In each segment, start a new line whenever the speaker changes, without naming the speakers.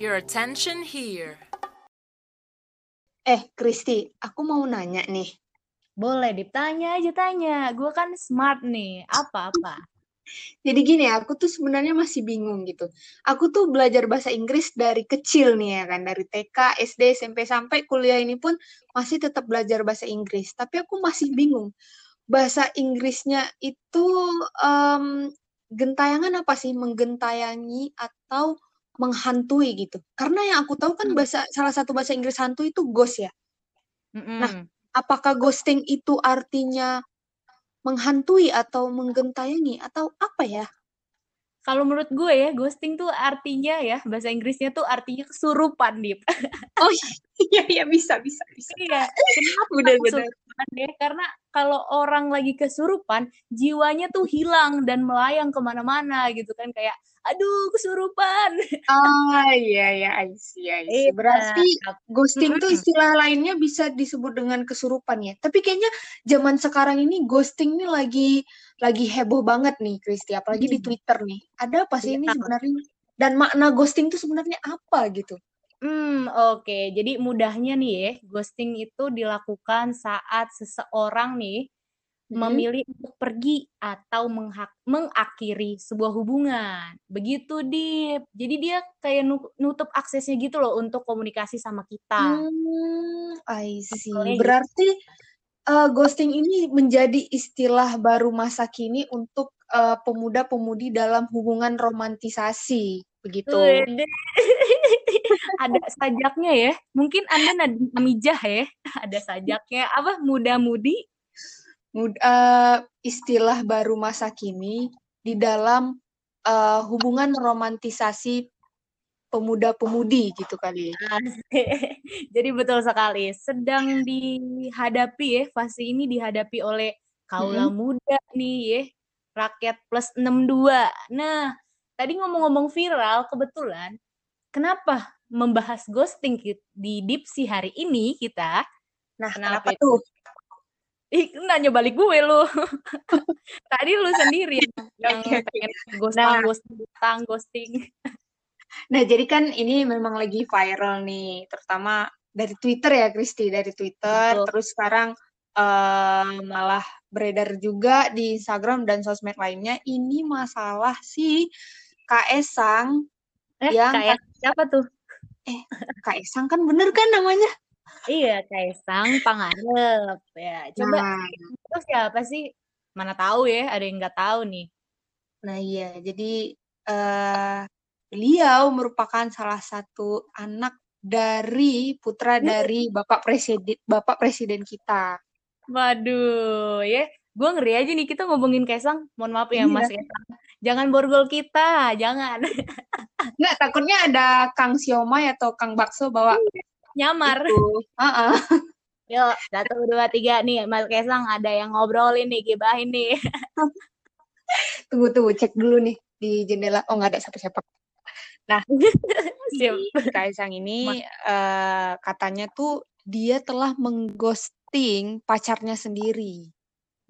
Your attention here.
Eh, Kristi, aku mau nanya nih.
Boleh ditanya aja tanya. Gue kan smart nih. Apa-apa?
Jadi gini, aku tuh sebenarnya masih bingung gitu. Aku tuh belajar bahasa Inggris dari kecil nih ya kan, dari TK, SD, SMP sampai kuliah ini pun masih tetap belajar bahasa Inggris. Tapi aku masih bingung. Bahasa Inggrisnya itu um, gentayangan apa sih? Menggentayangi atau menghantui gitu. Karena yang aku tahu kan bahasa salah satu bahasa Inggris hantu itu ghost ya.
Mm-mm.
Nah, apakah ghosting itu artinya menghantui atau menggentayangi atau apa ya?
Kalau menurut gue ya, ghosting tuh artinya ya, bahasa Inggrisnya tuh artinya kesurupan, Dip.
Oh iya iya bisa bisa bisa.
iya. Kenapa
Benar-benar.
kesurupan deh? Karena kalau orang lagi kesurupan, jiwanya tuh hilang dan melayang ke mana-mana gitu kan. Kayak, aduh kesurupan.
Ah iya iya I see, I see.
Iya.
Berarti ghosting tuh istilah lainnya bisa disebut dengan kesurupan ya. Tapi kayaknya zaman sekarang ini ghosting nih lagi lagi heboh banget nih Kristi, apalagi di
Hmm.
Twitter nih. Ada apa sih ini
Iya.
sebenarnya? Dan makna ghosting tuh sebenarnya apa gitu?
Hmm, oke. Jadi mudahnya nih ya, ghosting itu dilakukan saat seseorang nih
Mm-mm.
memilih untuk pergi atau menghak- mengakhiri sebuah hubungan. Begitu, Dip. Jadi dia kayak nu- nutup aksesnya gitu loh untuk komunikasi sama kita.
Hmm, I see. Berarti eh, ghosting ini menjadi istilah baru masa kini untuk eh, pemuda-pemudi dalam hubungan romantisasi, begitu.
Ada sajaknya ya. Mungkin Anda namijah ya. Ada sajaknya. Apa? Muda-mudi.
Mud- eh, istilah baru masa kini di dalam eh, hubungan romantisasi pemuda-pemudi gitu kali. ya.
Jadi betul sekali. Sedang dihadapi ya, fase ini dihadapi oleh kaula muda nih ya. Rakyat plus 62. Nah, tadi ngomong-ngomong viral, kebetulan kenapa membahas ghosting di Dipsi hari ini kita?
Nah,
Kenapa
kenapa tuh?
Ih, nanya balik gue lu. Tadi lu sendiri yang, pengen
Nah.
ghosting, ghosting, ghosting, ghosting.
Nah, jadi kan ini memang lagi viral nih, terutama dari Twitter ya, Kristi, dari Twitter.
Betul.
Terus sekarang eh, malah beredar juga di Instagram dan sosmed lainnya. Ini masalah si Kaesang
Eh,
yang
kayak siapa tuh?
Kaesang kan bener kan namanya?
Iya, Kaisang Pangarep ya. Coba
Nah,
itu siapa sih? Mana tahu ya, ada yang nggak tahu nih.
nah iya, jadi eh beliau merupakan salah satu anak dari putra
Hmm.
dari Bapak Presiden Bapak Presiden kita.
Waduh, ya. Gue ngeri aja nih kita ngomongin Kaisang. Mohon maaf ya,
Iya.
Mas Kaisang. Jangan borgol kita, jangan.
Nggak, takutnya ada Kang Siomay atau Kang Bakso bawa
Nyamar.
itu. Heeh.
Yuk, satu, dua, tiga nih. Mas Kaisang ada yang ngobrolin nih, gibahin nih.
Tunggu tunggu cek dulu nih di jendela. Oh nggak ada siapa-siapa. Nah, si Kaisang ini eh, katanya tuh dia telah mengghosting pacarnya sendiri.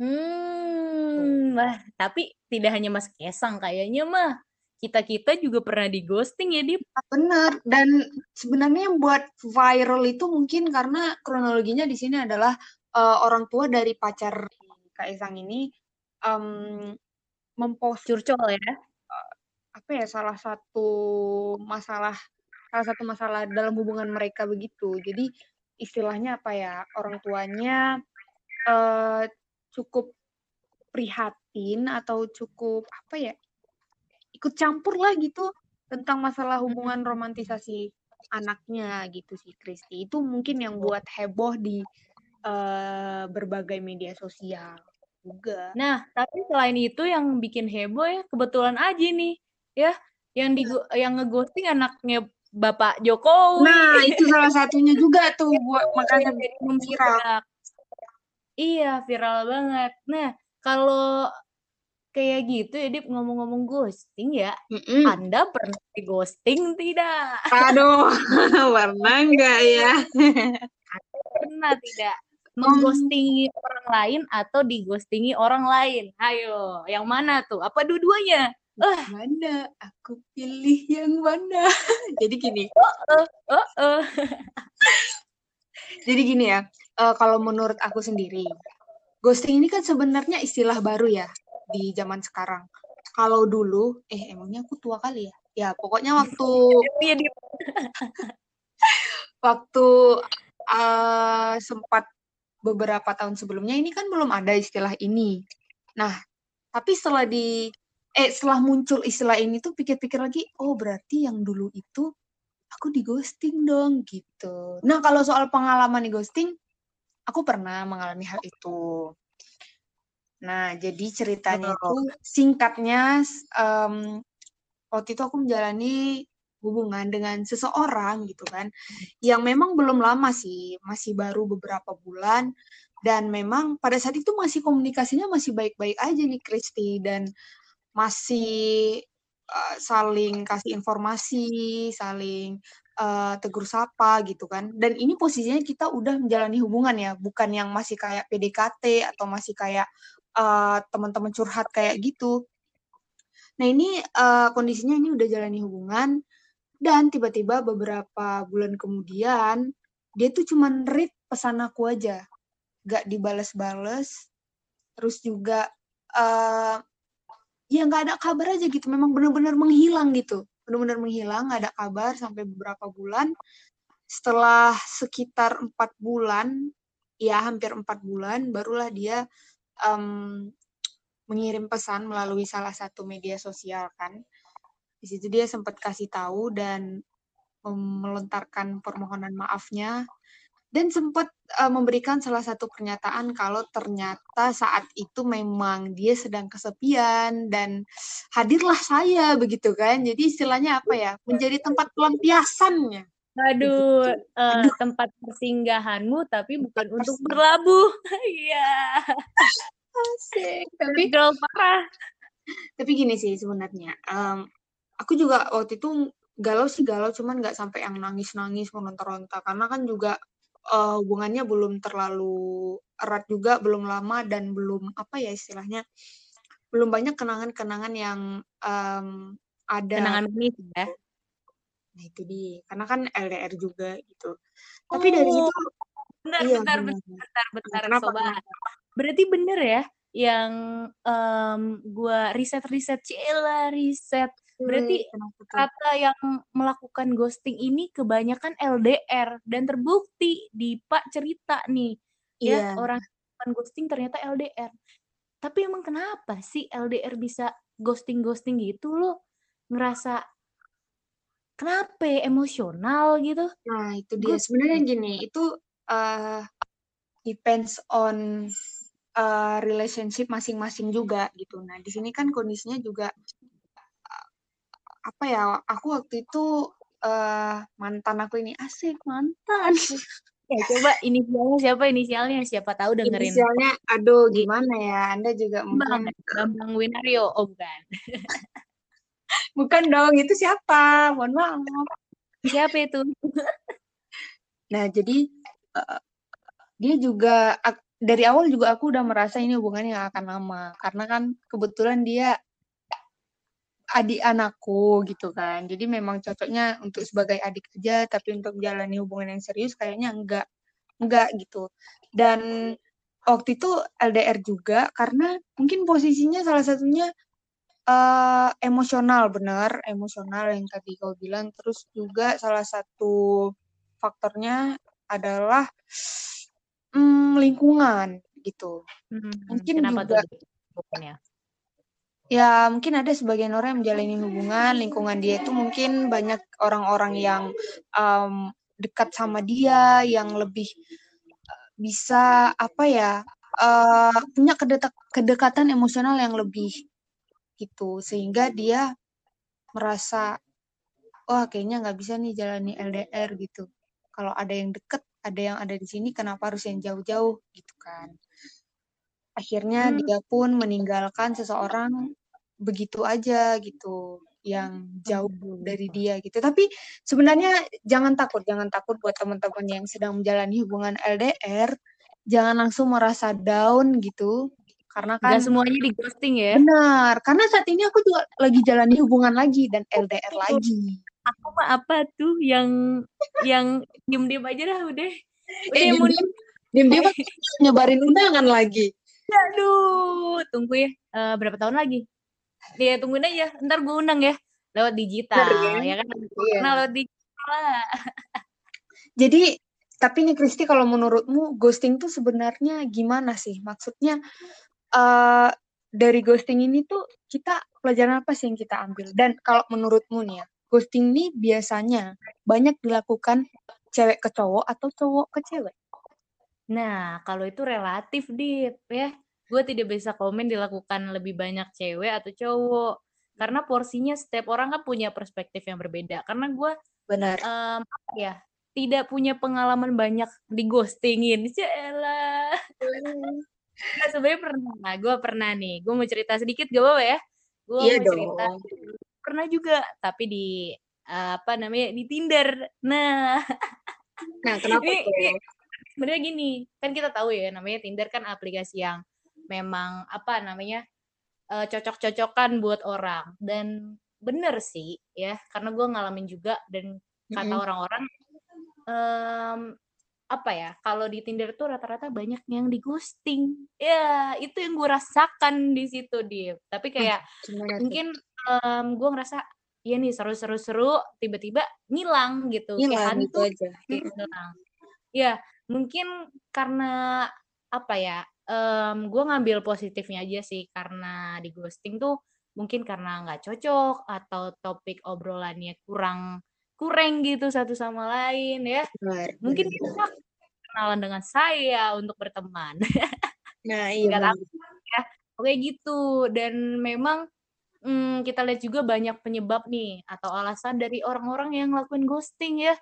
Hmm, wah, tapi tidak hanya Mas Kaisang kayaknya mah. Kita-kita juga pernah di ghosting ya, Dip.
Ah, Benar. Dan sebenarnya yang buat viral itu mungkin karena kronologinya di sini adalah eh, orang tua dari pacar Kaisang ini em, mempost
Curcol ya.
apa ya salah satu masalah salah satu masalah dalam hubungan mereka begitu. Jadi istilahnya apa ya orang tuanya eh, cukup prihatin atau cukup apa ya ikut campur lah gitu tentang masalah hubungan romantisasi anaknya gitu sih Kristi. Itu mungkin yang buat heboh di eh, berbagai media sosial juga.
Nah, tapi selain itu yang bikin heboh ya, kebetulan aja nih, ya, yang di yang ngeghosting anaknya Bapak Jokowi.
Nah, itu salah satunya juga tuh buat makanya
Jadi
viral.
Iya, viral banget. Nah, kalau kayak gitu ya, Dip, ngomong-ngomong ghosting ya,
Mm-mm.
Anda pernah di ghosting tidak?
Aduh, warna enggak ya?
Pernah tidak? Mengghostingi orang lain atau dighostingi orang lain? Ayo, yang mana tuh? Apa dua-duanya?
uh. mana aku pilih yang mana jadi gini
oh, oh, oh, oh.
jadi gini ya uh, kalau menurut aku sendiri ghosting ini kan sebenarnya istilah baru ya di zaman sekarang. Kalau dulu eh emangnya aku tua kali ya? Ya pokoknya waktu waktu uh, sempat beberapa tahun sebelumnya ini kan belum ada istilah ini. Nah tapi setelah di eh setelah muncul istilah ini tuh pikir-pikir lagi oh berarti yang dulu itu aku di ghosting dong gitu. Nah kalau soal pengalaman di ghosting aku pernah mengalami hal itu. Nah jadi ceritanya itu singkatnya um, waktu itu aku menjalani hubungan dengan seseorang gitu kan yang memang belum lama sih masih baru beberapa bulan dan memang pada saat itu masih komunikasinya masih baik-baik aja nih Kristi dan masih uh, saling kasih informasi, saling uh, tegur sapa gitu kan. Dan ini posisinya kita udah menjalani hubungan ya, bukan yang masih kayak PDKT atau masih kayak uh, teman-teman curhat kayak gitu. Nah ini uh, kondisinya ini udah jalani hubungan dan tiba-tiba beberapa bulan kemudian dia tuh cuman read pesan aku aja, gak dibales-bales, terus juga uh, ya nggak ada kabar aja gitu memang benar-benar menghilang gitu benar-benar menghilang nggak ada kabar sampai beberapa bulan. Setelah sekitar empat bulan ya hampir empat bulan barulah dia um, mengirim pesan melalui salah satu media sosial kan. Di situ dia sempat kasih tahu dan melontarkan permohonan maafnya dan sempat uh, memberikan salah satu pernyataan kalau ternyata saat itu memang dia sedang kesepian dan hadirlah saya begitu kan. Jadi istilahnya apa ya? Menjadi tempat pelampiasannya.
Aduh, uh, tempat persinggahanmu tapi bukan tempat untuk berlabuh. Iya.
Asik. Tapi girl parah. Tapi gini sih sebenarnya. Um, aku juga waktu itu galau sih galau cuman nggak sampai yang nangis nangis meronta-ronta karena kan juga uh, hubungannya belum terlalu erat juga, belum lama dan belum apa ya istilahnya, belum banyak kenangan-kenangan yang, um, ada
Kenangan manis ya?
Nah itu dia, karena kan LDR juga gitu. Tapi dari situ
oh, bentar iya, bentar bentar bentar bentar, kenapa sobat. Berarti bener ya, yang, um, gua riset-riset, cilah riset Berarti kata yang melakukan ghosting ini kebanyakan LDR dan terbukti di Pak cerita nih ya yeah. orang melakukan ghosting ternyata LDR. Tapi emang kenapa sih LDR bisa ghosting-ghosting gitu lo ngerasa kenapa ya, emosional gitu?
Nah, itu dia. Sebenarnya gini, itu uh, depends on uh, relationship masing-masing juga gitu. Nah, di sini kan kondisinya juga apa ya aku waktu itu uh, mantan aku ini asik mantan.
Ya coba inisialnya siapa? Inisialnya siapa tahu dengerin.
Inisialnya aduh gimana ya anda juga
mungkin Bambang Winario oh bukan.
Bukan dong itu siapa? Mohon maaf.
Siapa itu?
Nah jadi uh, dia juga dari awal juga aku udah merasa ini hubungannya gak akan lama. Karena kan kebetulan dia adik anakku gitu kan. Jadi memang cocoknya untuk sebagai adik aja, tapi untuk menjalani hubungan yang serius kayaknya enggak. Enggak gitu. Dan waktu itu LDR juga karena mungkin posisinya salah satunya uh, emosional benar, emosional yang tadi kau bilang. Terus juga salah satu faktornya adalah um, lingkungan gitu. Hmm, mungkin Kenapa juga tuh? Ya, mungkin ada sebagian orang yang menjalani hubungan, lingkungan dia itu mungkin banyak orang-orang yang um, dekat sama dia, yang lebih uh, bisa apa ya, uh, punya kedeta kedekatan emosional yang lebih gitu, sehingga dia merasa, wah kayaknya nggak bisa nih jalani LDR gitu. Kalau ada yang deket, ada yang ada di sini, kenapa harus yang jauh-jauh gitu kan. Akhirnya hmm. dia pun meninggalkan seseorang begitu aja gitu yang jauh dari dia gitu. Tapi sebenarnya jangan takut, jangan takut buat teman-teman yang sedang menjalani hubungan LDR, jangan langsung merasa down gitu. karena kan
Gak semuanya di ghosting ya.
Benar, karena saat ini aku juga lagi jalani hubungan lagi dan LDR lagi.
Aku mah apa tuh yang yang diem-diem aja dah udah. Udah
Eh,
mau
diem diem nyebarin undangan lagi.
Aduh, tunggu ya. Eh, berapa tahun lagi? Dia tungguin aja. Ntar gue undang ya. Lewat digital.
Bener,
ya kan?
Iya.
Nah, lewat digital lah.
Jadi, tapi nih Kristi kalau menurutmu ghosting tuh sebenarnya gimana sih? Maksudnya eh dari ghosting ini tuh kita pelajaran apa sih yang kita ambil? Dan kalau menurutmu nih ya, ghosting ini biasanya banyak dilakukan cewek ke cowok atau cowok ke cewek?
Nah, kalau itu relatif, Dip, ya. Gue tidak bisa komen dilakukan lebih banyak cewek atau cowok. Karena porsinya setiap orang kan punya perspektif yang berbeda. Karena gue
Benar.
apa ya, tidak punya pengalaman banyak di ghostingin. Cela. Nah, sebenarnya pernah. Nah, gue pernah nih. Gue mau cerita sedikit gak apa-apa ya? Gue
Iya
mau cerita. Pernah juga, tapi di apa namanya di Tinder. Nah,
Nah, kenapa
Ini-
tuh?
ini- sebenarnya gini, kan kita tahu ya namanya Tinder kan aplikasi yang memang apa namanya eh, cocok-cocokan buat orang dan bener sih ya karena gue ngalamin juga dan kata orang-orang em, apa ya kalau di Tinder tuh rata-rata banyak yang di ghosting ya itu yang gue rasakan di situ dia tapi kayak
Gimana tuh?
mungkin em, gue ngerasa ya nih seru-seru-seru tiba-tiba ngilang gitu kayak
Hilang
hantu
gitu aja.
hilang. Ya, mungkin karena apa ya? Em gue ngambil positifnya aja sih karena di ghosting tuh mungkin karena nggak cocok atau topik obrolannya kurang kurang gitu satu sama lain ya.
Benar.
Mungkin kita kenalan dengan saya untuk berteman.
Nah, iya.
Nggak
benar.
tahu ya. Oke gitu dan memang hmm, kita lihat juga banyak penyebab nih atau alasan dari orang-orang yang ngelakuin ghosting ya.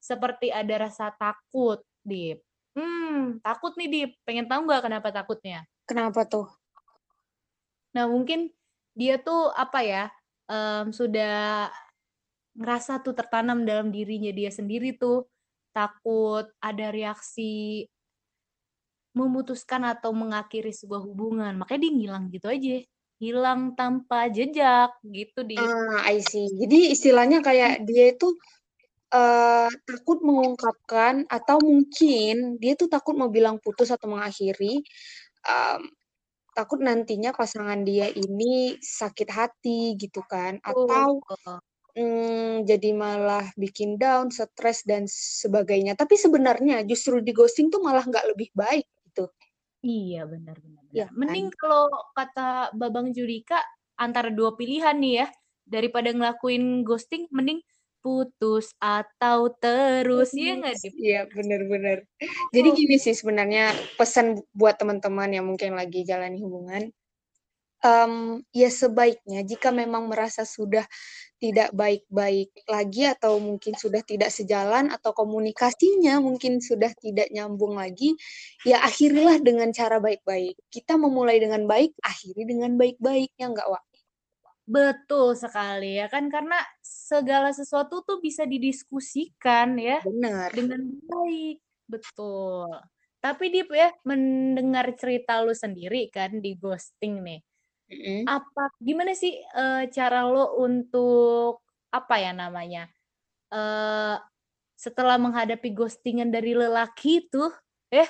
Seperti ada rasa takut, Dip. Hmm, takut nih, Dip. Pengen tahu nggak kenapa takutnya?
Kenapa tuh?
Nah, mungkin dia tuh apa ya, em, sudah ngerasa tuh tertanam dalam dirinya dia sendiri tuh takut ada reaksi memutuskan atau mengakhiri sebuah hubungan. Makanya dia ngilang gitu aja. Hilang tanpa jejak gitu, Dip.
Ah, I see. Jadi istilahnya kayak dia itu eh takut mengungkapkan atau mungkin dia tuh takut mau bilang putus atau mengakhiri, em, takut nantinya pasangan dia ini sakit hati gitu kan, atau mm, jadi malah bikin down, stres dan sebagainya. Tapi sebenarnya justru di ghosting tuh malah nggak lebih baik gitu.
Iya, benar benar benar. Mending kalau kata Babang Judika antara dua pilihan nih ya, daripada ngelakuin ghosting, mending putus atau terus, iya nggak, Dip?
Iya, bener-bener. Jadi gini sih sebenarnya pesan buat teman-teman yang mungkin lagi jalani hubungan, em, ya sebaiknya jika memang merasa sudah tidak baik-baik lagi atau mungkin sudah tidak sejalan atau komunikasinya mungkin sudah tidak nyambung lagi, ya akhirilah dengan cara baik-baik. Kita memulai dengan baik, akhiri dengan baik-baik, ya enggak, Wak?
Betul sekali ya kan, karena segala sesuatu tuh bisa didiskusikan ya
Benar.
dengan baik, betul. Tapi Dip ya, mendengar cerita lu sendiri kan di ghosting nih,
Mm-mm.
apa gimana sih eh, cara lo untuk apa ya namanya eh setelah menghadapi ghostingan dari lelaki tuh eh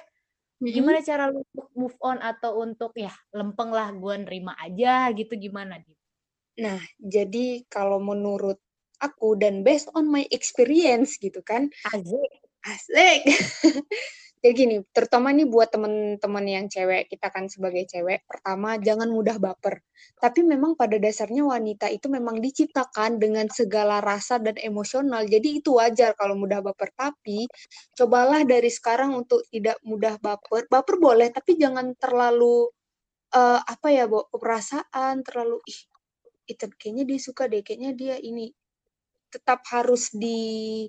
Mm-mm.
gimana cara lo untuk move on atau untuk ya lempeng lah gue nerima aja gitu gimana Dip?
Nah, jadi kalau menurut aku dan based on my experience gitu kan,
Asik.
asik. Jadi gini, terutama nih buat temen-temen yang cewek, kita kan sebagai cewek, pertama jangan mudah baper. Tapi memang pada dasarnya wanita itu memang diciptakan dengan segala rasa dan emosional. Jadi itu wajar kalau mudah baper. Tapi cobalah dari sekarang untuk tidak mudah baper. Baper boleh, tapi jangan terlalu eh, apa ya, ke perasaan, terlalu ih itu kayaknya dia suka deh, kayaknya dia ini tetap harus di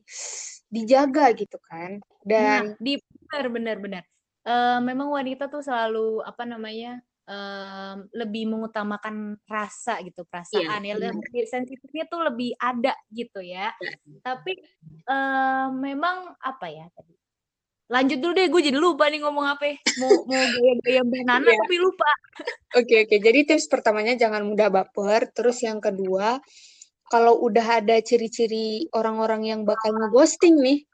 dijaga gitu kan.
Nah,
Dan
di benar benar benar. Eh, memang wanita tuh selalu apa namanya em, lebih mengutamakan rasa gitu,
iya,
perasaan ya,
benar.
lebih sensitifnya tuh lebih ada gitu ya. Tapi eh, memang apa ya tadi? lanjut dulu deh, gue jadi lupa nih ngomong apa. Mau mau gaya-gaya banana
Iya.
tapi lupa.
Oke oke. Jadi tips pertamanya jangan mudah baper. Terus yang kedua, kalau udah ada ciri-ciri orang-orang yang bakal ngeghosting nih,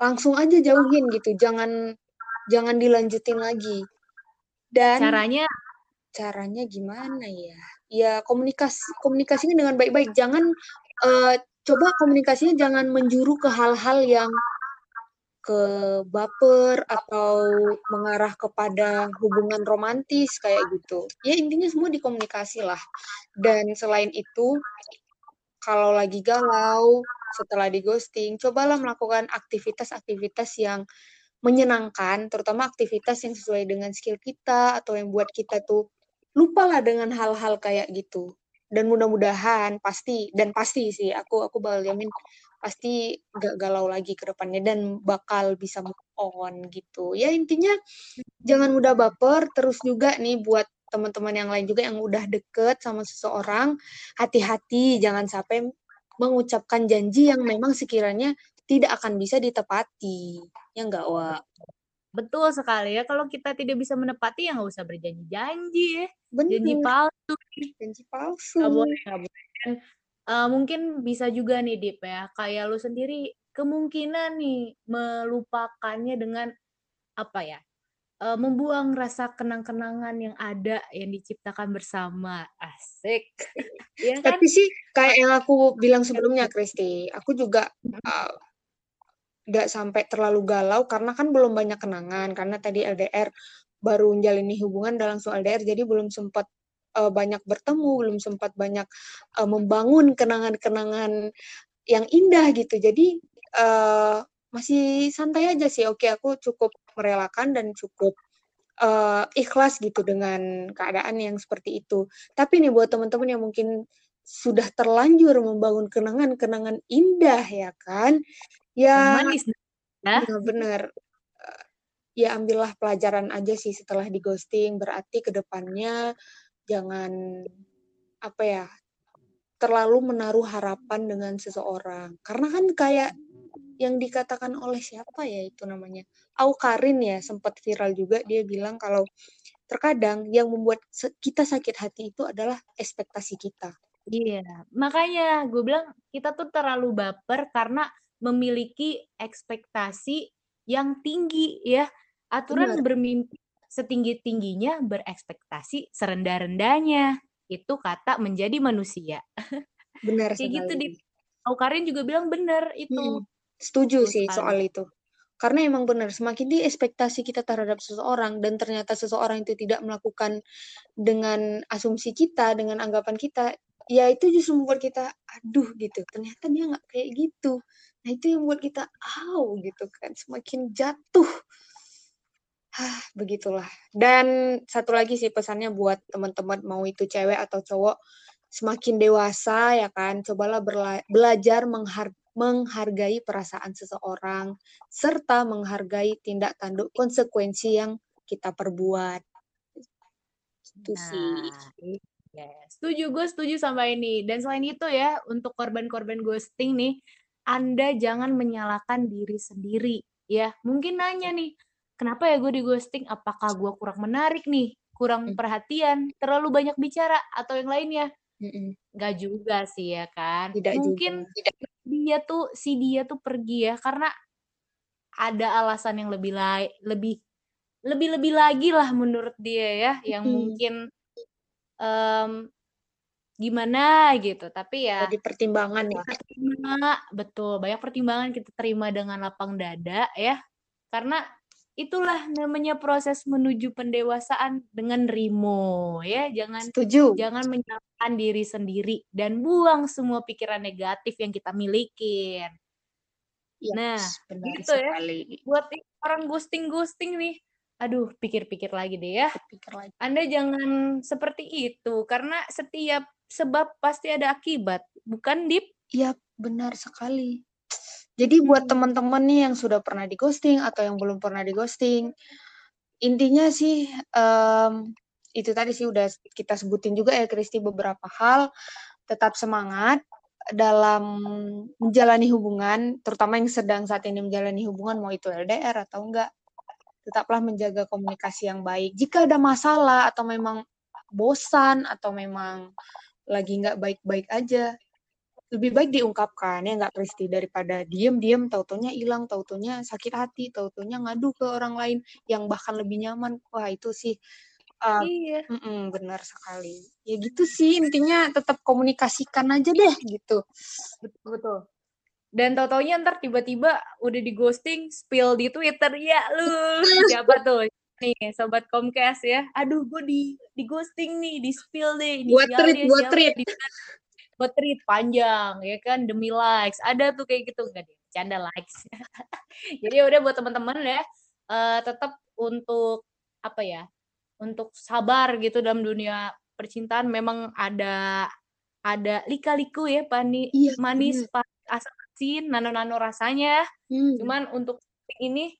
langsung aja jauhin gitu. Jangan jangan dilanjutin lagi. Dan
Caranya
caranya gimana ya? Ya komunikasi komunikasinya dengan baik-baik. Jangan eh, coba komunikasinya jangan menjuru ke hal-hal yang ke baper atau mengarah kepada hubungan romantis kayak gitu. Ya intinya semua dikomunikasi lah. Dan selain itu, kalau lagi galau setelah di ghosting, cobalah melakukan aktivitas-aktivitas yang menyenangkan, terutama aktivitas yang sesuai dengan skill kita atau yang buat kita tuh lupalah dengan hal-hal kayak gitu. Dan mudah-mudahan pasti dan pasti sih aku aku bakal jamin pasti gak galau lagi ke depannya dan bakal bisa move on gitu. Ya intinya jangan mudah baper, terus juga nih buat teman-teman yang lain juga yang udah deket sama seseorang, hati-hati jangan sampai mengucapkan janji yang memang sekiranya tidak akan bisa ditepati. Ya enggak, Wak?
Betul sekali ya. Kalau kita tidak bisa menepati ya nggak usah berjanji-janji ya. Janji
Bener,
palsu.
janji palsu.
Nggak boleh, nggak boleh. Dan, uh, mungkin bisa juga nih Dip ya, kayak lu sendiri kemungkinan nih melupakannya dengan apa ya? Uh, membuang rasa kenang-kenangan yang ada yang diciptakan bersama. Asik. ya kan?
Tapi sih kayak yang aku bilang sebelumnya, Kristi, aku juga uh, nggak sampai terlalu galau karena kan belum banyak kenangan karena tadi LDR baru menjalani hubungan dan langsung LDR jadi belum sempat uh, banyak bertemu belum sempat banyak uh, membangun kenangan-kenangan yang indah gitu. Jadi uh, masih santai aja sih. Oke aku cukup merelakan dan cukup uh, ikhlas gitu dengan keadaan yang seperti itu. Tapi nih buat teman-teman yang mungkin sudah terlanjur membangun kenangan-kenangan indah ya kan Ya,
manis. Ya.
Benar-benar. Ya ambillah pelajaran aja sih setelah di ghosting. Berarti ke depannya jangan apa ya terlalu menaruh harapan dengan seseorang. Karena kan kayak yang dikatakan oleh siapa ya itu namanya Aukarin ya sempat viral juga dia bilang kalau terkadang yang membuat kita sakit hati itu adalah ekspektasi kita.
Iya, makanya gue bilang kita tuh terlalu baper karena memiliki ekspektasi yang tinggi ya. Aturan Benar. bermimpi setinggi-tingginya, berekspektasi serendah-rendahnya. Itu kata menjadi manusia.
Benar
Kayak gitu di Aukarin juga bilang benar itu. Hmm,
setuju Terus sih soal itu. Karena emang benar, semakin di ekspektasi kita terhadap seseorang dan ternyata seseorang itu tidak melakukan dengan asumsi kita, dengan anggapan kita, ya itu justru membuat kita aduh gitu. Ternyata dia nggak kayak gitu. Nah itu yang buat kita aw gitu kan, semakin jatuh. Hah, begitulah. Dan satu lagi sih pesannya buat teman-teman mau itu cewek atau cowok, semakin dewasa ya kan, cobalah belajar menghar menghargai perasaan seseorang serta menghargai tindak tanduk konsekuensi yang kita perbuat.
Itu nah, sih. Yes. Setuju, gue setuju sama ini. Dan selain itu ya, untuk korban-korban ghosting nih, anda jangan menyalahkan diri sendiri ya. Mungkin nanya nih, kenapa ya gue di ghosting? Apakah gue kurang menarik nih? Kurang hmm. perhatian? Terlalu banyak bicara? Atau yang lainnya? Mm Gak juga sih ya kan.
Tidak
Mungkin
juga.
dia tuh si dia tuh pergi ya karena ada alasan yang lebih lain lebih lebih lebih lagi lah menurut dia ya yang hmm. mungkin um, gimana gitu. Tapi ya
Jadi pertimbangan ya.
Terima, betul. Banyak pertimbangan kita terima dengan lapang dada ya. Karena itulah namanya proses menuju pendewasaan dengan rimo ya. Jangan
Setuju.
jangan menyalahkan diri sendiri dan buang semua pikiran negatif yang kita miliki.
Yes,
nah,
benar
gitu ya. sekali. ya. Buat orang ghosting-ghosting nih, aduh pikir-pikir lagi deh ya.
Pikir lagi.
Anda jangan seperti itu karena setiap sebab pasti ada akibat, bukan Dip?
Iya, benar sekali. Jadi buat hmm. teman-teman nih yang sudah pernah di ghosting atau yang belum pernah di ghosting, intinya sih um, itu tadi sih udah kita sebutin juga ya Kristi beberapa hal. Tetap semangat, dalam menjalani hubungan, terutama yang sedang saat ini menjalani hubungan, mau itu LDR atau enggak, tetaplah menjaga komunikasi yang baik. Jika ada masalah atau memang bosan atau memang lagi nggak baik-baik aja, lebih baik diungkapkan ya nggak Kristi daripada diem-diem tautonya hilang tautonya sakit hati tautonya ngadu ke orang lain yang bahkan lebih nyaman. Wah itu sih uh,
iya.
mm -mm, benar sekali. Ya gitu sih intinya tetap komunikasikan aja deh gitu.
Betul betul. Dan tau-taunya ntar tiba-tiba udah di ghosting spill di Twitter. Ya lu siapa tuh nih sobat Comcast ya. Aduh gue di di ghosting nih di spill deh
buat treat buat treat.
buat tweet panjang ya kan? Demi likes. Ada tuh kayak gitu. Enggak deh canda likes. Jadi ya udah buat teman-teman ya uh, tetap untuk apa ya untuk sabar gitu dalam dunia percintaan. Memang ada ada lika-liku ya pani iya, manis iya. asam asin nano-nano rasanya. Hmm. cuman untuk ini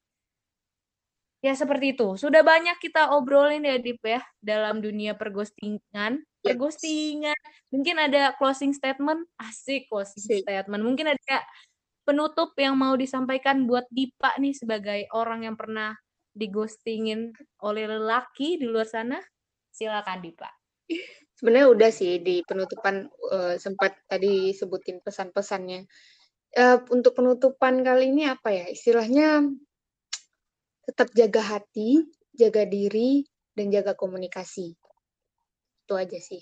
ya seperti itu sudah banyak kita obrolin ya Dip ya dalam dunia perghostingan perghostingan. Mungkin ada closing statement, asik closing asik. statement. Mungkin ada penutup yang mau disampaikan buat Dipa nih sebagai orang yang pernah digostingin oleh lelaki di luar sana. Silakan Dipa.
Sebenarnya udah sih di penutupan uh, sempat tadi sebutin pesan-pesannya. Uh, untuk penutupan kali ini apa ya? Istilahnya tetap jaga hati, jaga diri, dan jaga komunikasi. Itu aja sih.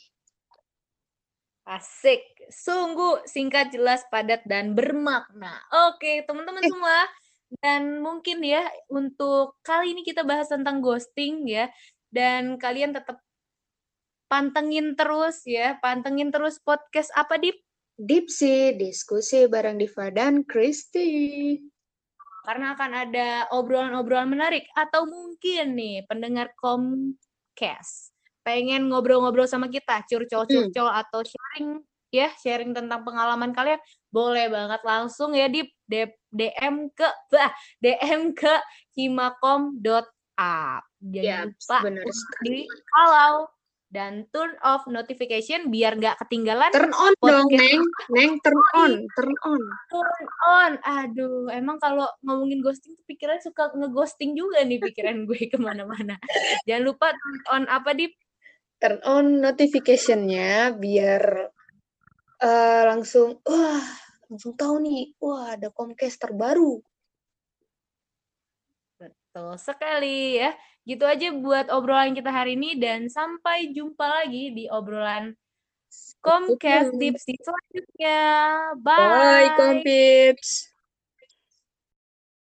Asik. Sungguh singkat, jelas, padat, dan bermakna. Oke, teman-teman eh. semua. Dan mungkin ya, untuk kali ini kita bahas tentang ghosting ya. Dan kalian tetap pantengin terus ya. Pantengin terus podcast apa, Dip?
Dip sih, diskusi bareng Diva dan Kristi.
Karena akan ada obrolan-obrolan menarik. Atau mungkin nih, pendengar Comcast pengen ngobrol-ngobrol sama kita, curcol-curcol hmm. atau sharing ya, sharing tentang pengalaman kalian, boleh banget langsung ya di DM ke bah, DM ke himakom.app. Jangan ya, lupa di follow dan turn off notification biar nggak ketinggalan.
Turn on dong, Neng. Neng, turn on, turn on.
Turn on. Aduh, emang kalau ngomongin ghosting tuh pikiran suka ngeghosting juga nih pikiran gue ke mana-mana. Jangan lupa turn on apa di
turn on notification-nya biar uh, langsung wah langsung tahu nih wah ada Comcast terbaru.
Betul sekali ya. Gitu aja buat obrolan kita hari ini dan sampai jumpa lagi di obrolan Comcast Tips selanjutnya. Bye.
Bye Compips.